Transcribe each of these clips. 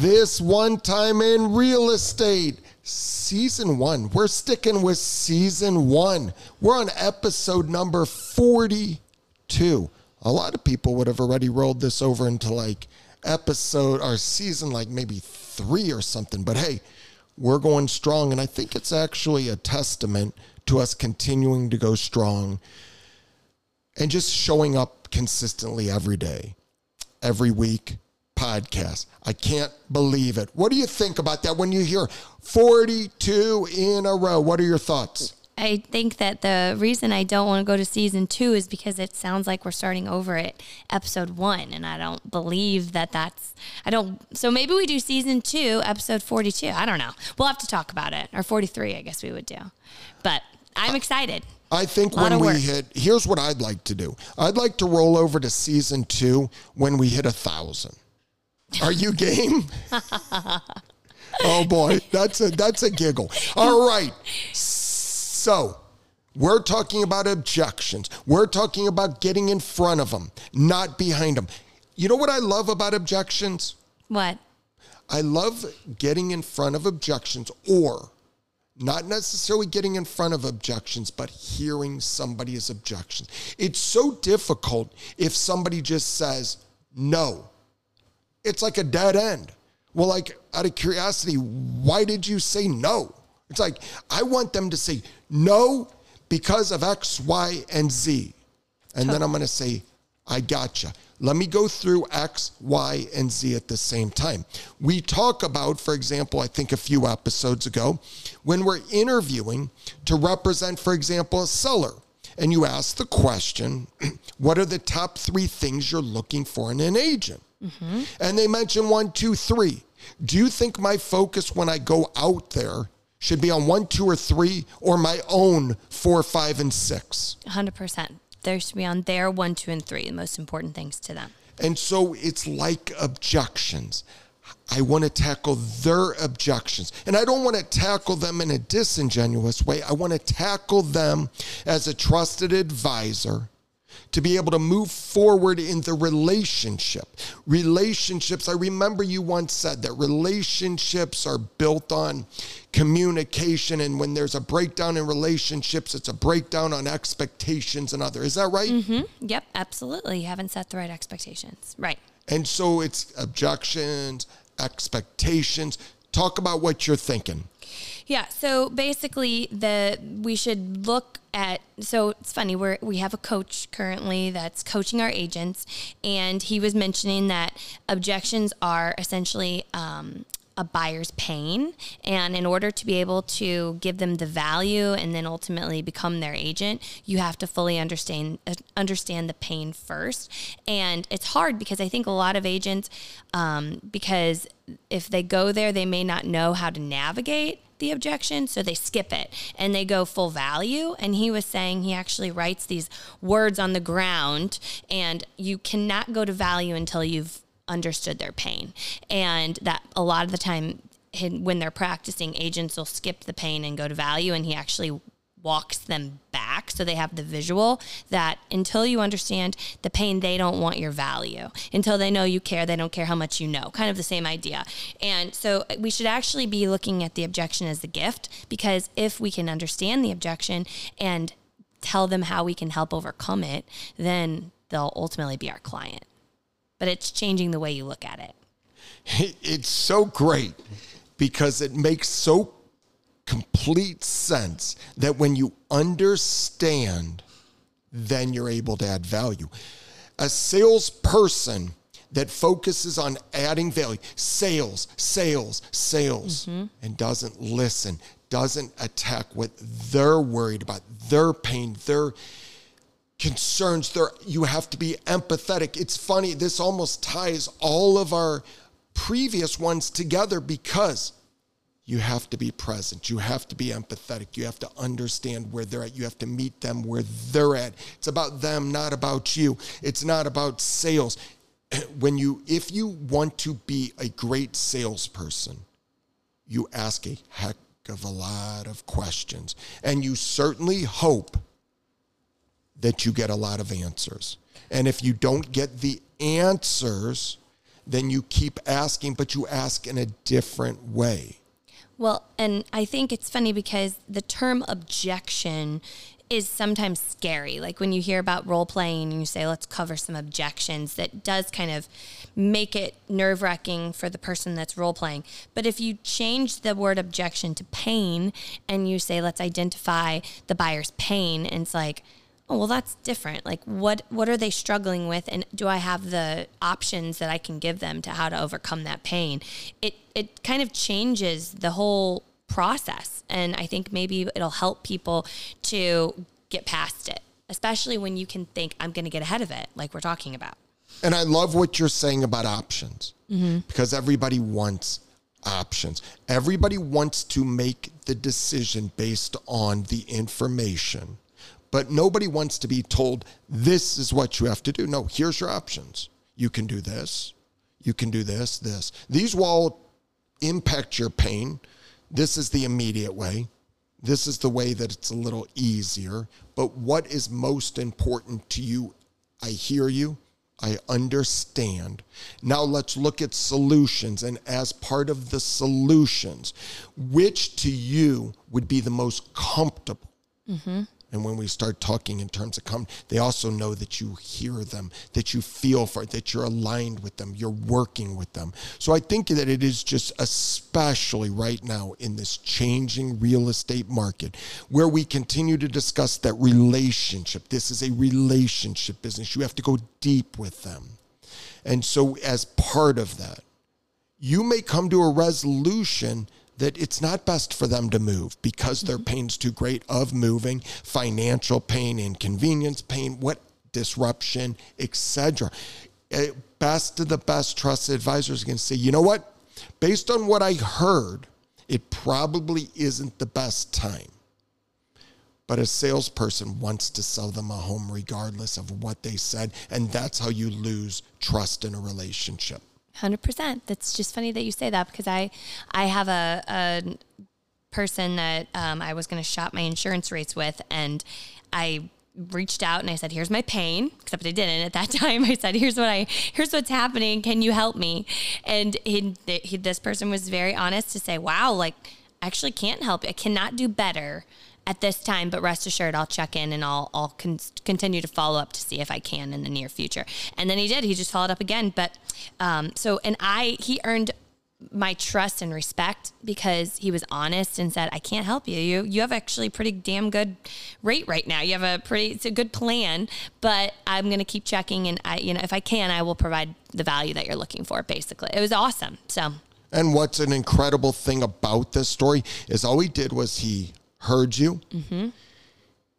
This one time in real estate, season one. We're sticking with season one. We're on episode number 42. A lot of people would have already rolled this over into like episode or season like maybe three or something. But hey, we're going strong. And I think it's actually a testament to us continuing to go strong and just showing up consistently every day, every week podcast. I can't believe it. What do you think about that when you hear 42 in a row? What are your thoughts? I think that the reason I don't want to go to season two is because it sounds like we're starting over at episode one, and I don't believe that that's. I don't. So maybe we do season two, episode forty-two. I don't know. We'll have to talk about it, or forty-three, I guess we would do. But I'm excited. I think when we hit, here's what I'd like to do. I'd like to roll over to season two when we hit a thousand. Are you game? oh boy, that's a that's a giggle. All right. So, we're talking about objections. We're talking about getting in front of them, not behind them. You know what I love about objections? What? I love getting in front of objections or not necessarily getting in front of objections, but hearing somebody's objections. It's so difficult if somebody just says no it's like a dead end. Well, like out of curiosity, why did you say no? It's like I want them to say no because of X, Y, and Z. And then I'm going to say, I gotcha. Let me go through X, Y, and Z at the same time. We talk about, for example, I think a few episodes ago, when we're interviewing to represent, for example, a seller. And you ask the question, what are the top three things you're looking for in an agent? Mm-hmm. And they mention one, two, three. Do you think my focus when I go out there should be on one, two, or three, or my own four, five, and six? 100%. There should be on their one, two, and three, the most important things to them. And so it's like objections. I want to tackle their objections. And I don't want to tackle them in a disingenuous way. I want to tackle them as a trusted advisor to be able to move forward in the relationship. Relationships, I remember you once said that relationships are built on communication. And when there's a breakdown in relationships, it's a breakdown on expectations and other. Is that right? Mm-hmm. Yep, absolutely. You haven't set the right expectations. Right. And so it's objections, expectations. Talk about what you're thinking. Yeah. So basically, the we should look at. So it's funny. We we have a coach currently that's coaching our agents, and he was mentioning that objections are essentially um, a buyer's pain. And in order to be able to give them the value and then ultimately become their agent, you have to fully understand understand the pain first. And it's hard because I think a lot of agents, um, because if they go there, they may not know how to navigate the objection, so they skip it and they go full value. And he was saying he actually writes these words on the ground, and you cannot go to value until you've understood their pain. And that a lot of the time, when they're practicing, agents will skip the pain and go to value, and he actually walks them back. So they have the visual that until you understand the pain they don't want your value. Until they know you care they don't care how much you know. Kind of the same idea. And so uh, we should actually be looking at the objection as a gift because if we can understand the objection and tell them how we can help overcome it then they'll ultimately be our client but it's changing the way you look at it. It's so great because it makes so complete sense that when you understand, then you're able to add value. A salesperson that focuses on adding value, sales, sales, sales, mm-hmm. and doesn't listen, doesn't attack what they're worried about, their pain, their concerns there. You have to be empathetic. It's funny this almost ties all of our previous ones together because you have to be present. You have to be empathetic. You have to understand where they're at. You have to meet them where they're at. It's about them not about you. It's not about sales. When you if you want to be a great salesperson you ask a heck of a lot of questions. And you certainly hope that you get a lot of answers. And if you don't get the answers, then you keep asking, but you ask in a different way. Well, and I think it's funny because the term objection is sometimes scary. Like when you hear about role playing and you say, let's cover some objections, that does kind of make it nerve wracking for the person that's role playing. But if you change the word objection to pain and you say, let's identify the buyer's pain, and it's like, oh well that's different like what what are they struggling with and do i have the options that i can give them to how to overcome that pain it it kind of changes the whole process. And I think maybe it'll help people to get past it, especially when you can think, I'm going to get ahead of it, like we're talking about. And I love what you're saying about options mm-hmm. because everybody wants options. Everybody wants to make the decision based on the information, but nobody wants to be told, this is what you have to do. No, here's your options. You can do this. You can do this, this. These will all impact your pain. This is the immediate way. This is the way that it's a little easier. But what is most important to you? I hear you. I understand. Now let's look at solutions. And as part of the solutions, which to you would be the most comfortable? Mm-hmm. And when we start talking in terms of come, they also know that you hear them, that you feel for it, that you're aligned with them, you're working with them. So I think that it is just especially right now in this changing real estate market where we continue to discuss that relationship. This is a relationship business. You have to go deep with them. And so as part of that, you may come to a resolution that it's not best for them to move because their mm-hmm. pain's too great of moving, financial pain, inconvenience pain, what disruption, etc. Eh, best of the best trusted advisors can say, you know what? Based on what I heard, it probably isn't the best time. But a salesperson wants to sell them a home regardless of what they said. And that's how you lose trust in a relationship. Hundred percent. That's just funny that you say that because I, I have a, a person that um, I was going to shop my insurance rates with, and I reached out and I said, "Here's my pain," except I didn't at that time. I said, "Here's what I, here's what's happening. Can you help me?" And he, he, this person was very honest to say, "Wow, like I actually can't help. I cannot do better." At this time, but rest assured, I'll check in and I'll I'll con- continue to follow up to see if I can in the near future. And then he did. He just followed up again. But um, so and I he earned my trust and respect because he was honest and said, "I can't help you. You you have actually pretty damn good rate right now. You have a pretty it's a good plan, but I'm going to keep checking and I you know if I can, I will provide the value that you're looking for. Basically, it was awesome. So." And what's an incredible thing about this story is all he did was he heard you. Mm-hmm.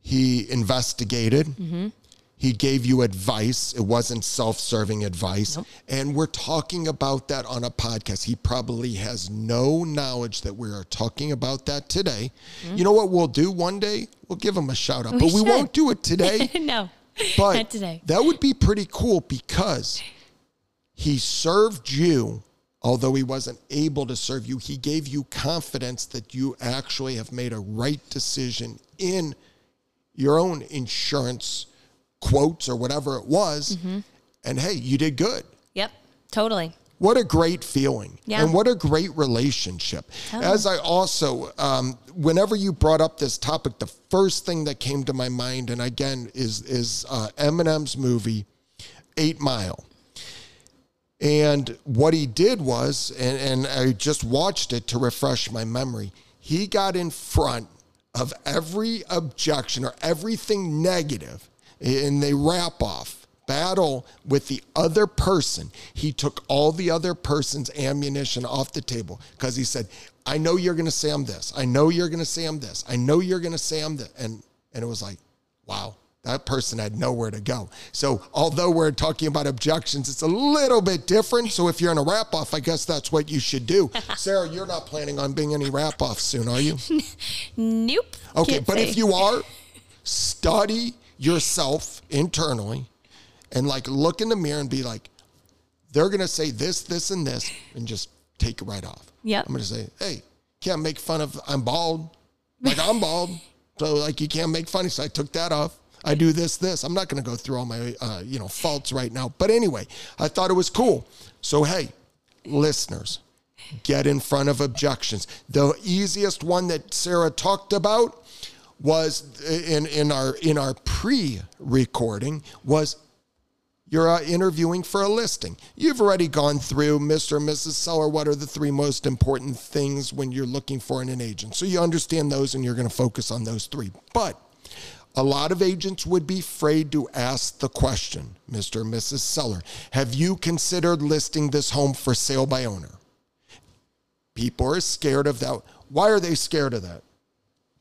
He investigated. Mm-hmm. He gave you advice. It wasn't self serving advice. Nope. And we're talking about that on a podcast. He probably has no knowledge that we are talking about that today. Mm-hmm. You know what we'll do one day? We'll give him a shout out, we but should. we won't do it today. no, but not today. That would be pretty cool because he served you although he wasn't able to serve you, he gave you confidence that you actually have made a right decision in your own insurance quotes or whatever it was. Mm-hmm. And hey, you did good. Yep, totally. What a great feeling. Yeah. And what a great relationship. As I also, um, whenever you brought up this topic, the first thing that came to my mind, and again, is, is uh, Eminem's movie, Eight Mile. And what he did was, and, and I just watched it to refresh my memory, he got in front of every objection or everything negative, and they rap off battle with the other person. He took all the other person's ammunition off the table because he said, I know you're going to say I'm this. I know you're going to say I'm this. I know you're going to say I'm this. And, and it was like, wow, that person had nowhere to go. So, although we're talking about objections, it's a little bit different. So, if you're in a rap off, I guess that's what you should do. Sarah, you're not planning on being any rap off soon, are you? nope. Okay, but say. if you are, study yourself internally and like look in the mirror and be like, they're going to say this, this, and this, and just take it right off. Yeah. I'm going to say, hey, can't make fun of, I'm bald. Like, I'm bald. So, like, you can't make fun. Of. So, I took that off. I do this, this. I'm not going to go through all my, uh, you know, faults right now. But anyway, I thought it was cool. So, hey, listeners, get in front of objections. The easiest one that Sarah talked about was in, in our in our pre-recording was you're uh, interviewing for a listing. You've already gone through Mr. and Mrs. Seller. What are the three most important things when you're looking for an agent? So you understand those and you're going to focus on those three. But a lot of agents would be afraid to ask the question, Mr. and Mrs. Seller, have you considered listing this home for sale by owner? People are scared of that. Why are they scared of that?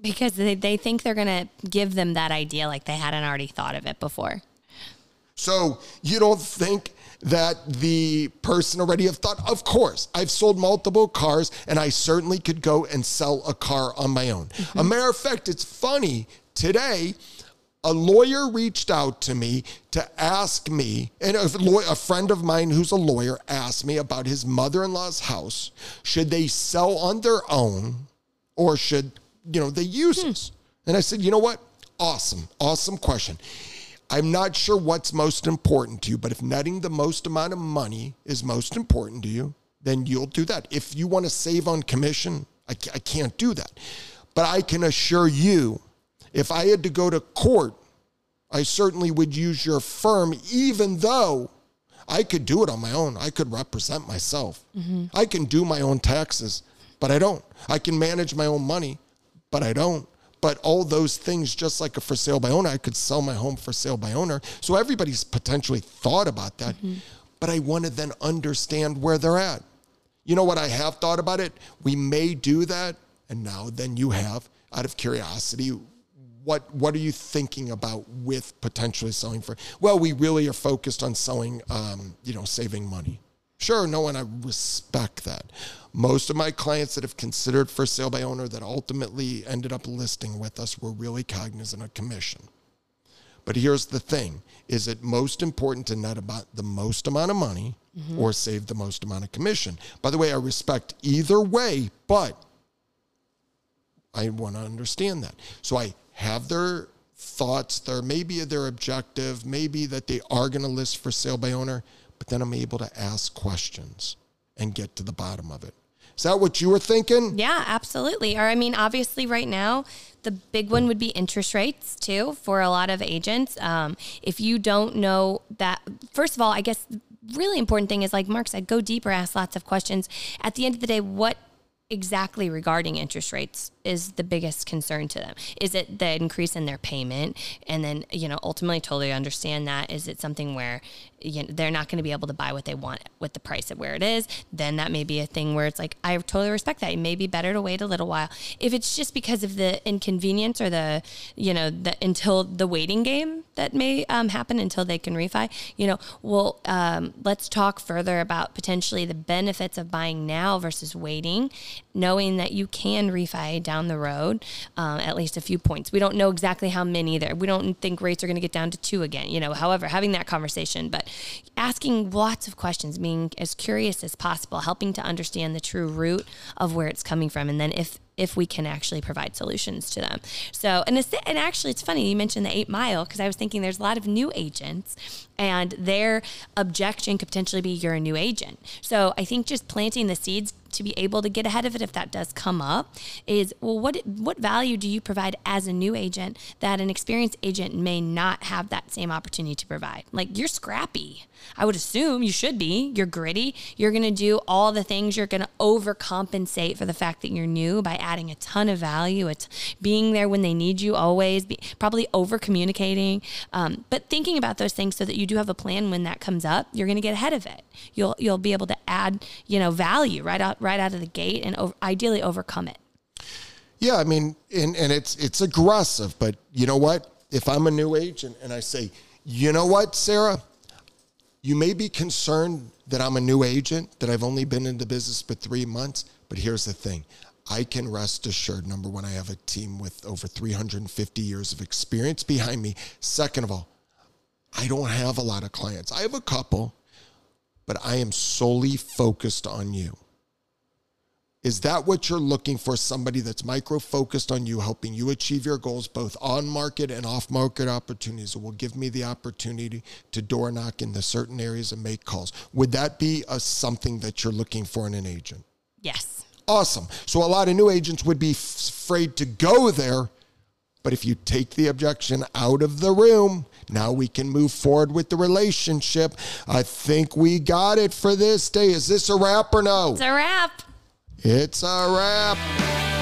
Because they, they think they're going to give them that idea like they hadn't already thought of it before. So you don't think that the person already have thought, of course, I've sold multiple cars and I certainly could go and sell a car on my own. Mm-hmm. A matter of fact, it's funny today. A lawyer reached out to me to ask me, and a, lawyer, a friend of mine who's a lawyer asked me about his mother in law's house. Should they sell on their own or should, you know, they use hmm. us? And I said, you know what? Awesome, awesome question. I'm not sure what's most important to you, but if netting the most amount of money is most important to you, then you'll do that. If you want to save on commission, I, I can't do that. But I can assure you, if I had to go to court, I certainly would use your firm, even though I could do it on my own. I could represent myself. Mm-hmm. I can do my own taxes, but I don't. I can manage my own money, but I don't. But all those things, just like a for sale by owner, I could sell my home for sale by owner. So everybody's potentially thought about that. Mm-hmm. But I want to then understand where they're at. You know what? I have thought about it. We may do that. And now then you have, out of curiosity, what what are you thinking about with potentially selling for? Well, we really are focused on selling, um, you know, saving money. Sure, no, and I respect that. Most of my clients that have considered for sale by owner that ultimately ended up listing with us were really cognizant of commission. But here's the thing is it most important to net about the most amount of money mm-hmm. or save the most amount of commission? By the way, I respect either way, but I want to understand that. So I have their thoughts, their maybe their objective, maybe that they are going to list for sale by owner but then I'm able to ask questions and get to the bottom of it. Is that what you were thinking? Yeah, absolutely. Or, I mean, obviously, right now, the big one would be interest rates too for a lot of agents. Um, if you don't know that, first of all, I guess really important thing is like Mark said, go deeper, ask lots of questions. At the end of the day, what exactly regarding interest rates is the biggest concern to them? Is it the increase in their payment? And then, you know, ultimately totally understand that. Is it something where you know, they're not going to be able to buy what they want with the price of where it is? Then that may be a thing where it's like, I totally respect that. It may be better to wait a little while. If it's just because of the inconvenience or the, you know, the until the waiting game that may um, happen until they can refi, you know, well, um, let's talk further about potentially the benefits of buying now versus waiting, knowing that you can refi down the road, um, at least a few points. We don't know exactly how many there. We don't think rates are going to get down to two again. You know, however, having that conversation, but asking lots of questions, being as curious as possible, helping to understand the true root of where it's coming from, and then if if we can actually provide solutions to them. So, and it's, and actually, it's funny you mentioned the eight mile because I was thinking there's a lot of new agents, and their objection could potentially be you're a new agent. So, I think just planting the seeds to be able to get ahead of it if that does come up is well what what value do you provide as a new agent that an experienced agent may not have that same opportunity to provide like you're scrappy I would assume you should be. You're gritty. You're going to do all the things. You're going to overcompensate for the fact that you're new by adding a ton of value. It's being there when they need you always, be, probably over communicating. Um, but thinking about those things so that you do have a plan when that comes up, you're going to get ahead of it. You'll, you'll be able to add, you know, value right out, right out of the gate and over, ideally overcome it. Yeah, I mean, and, and it's it's aggressive, but you know what? If I'm a new agent and I say, you know what, Sarah, you may be concerned that I'm a new agent, that I've only been in the business for three months, but here's the thing. I can rest assured, number one, I have a team with over 350 years of experience behind me. Second of all, I don't have a lot of clients. I have a couple, but I am solely focused on you. Is that what you're looking for? Somebody that's micro focused on you, helping you achieve your goals, both on market and off market opportunities that will give me the opportunity to door knock in the certain areas and make calls. Would that be a, something that you're looking for in an agent? Yes. Awesome. So a lot of new agents would be f- afraid to go there. But if you take the objection out of the room, now we can move forward with the relationship. I think we got it for this day. Is this a wrap or no? It's a wrap. It's a wrap.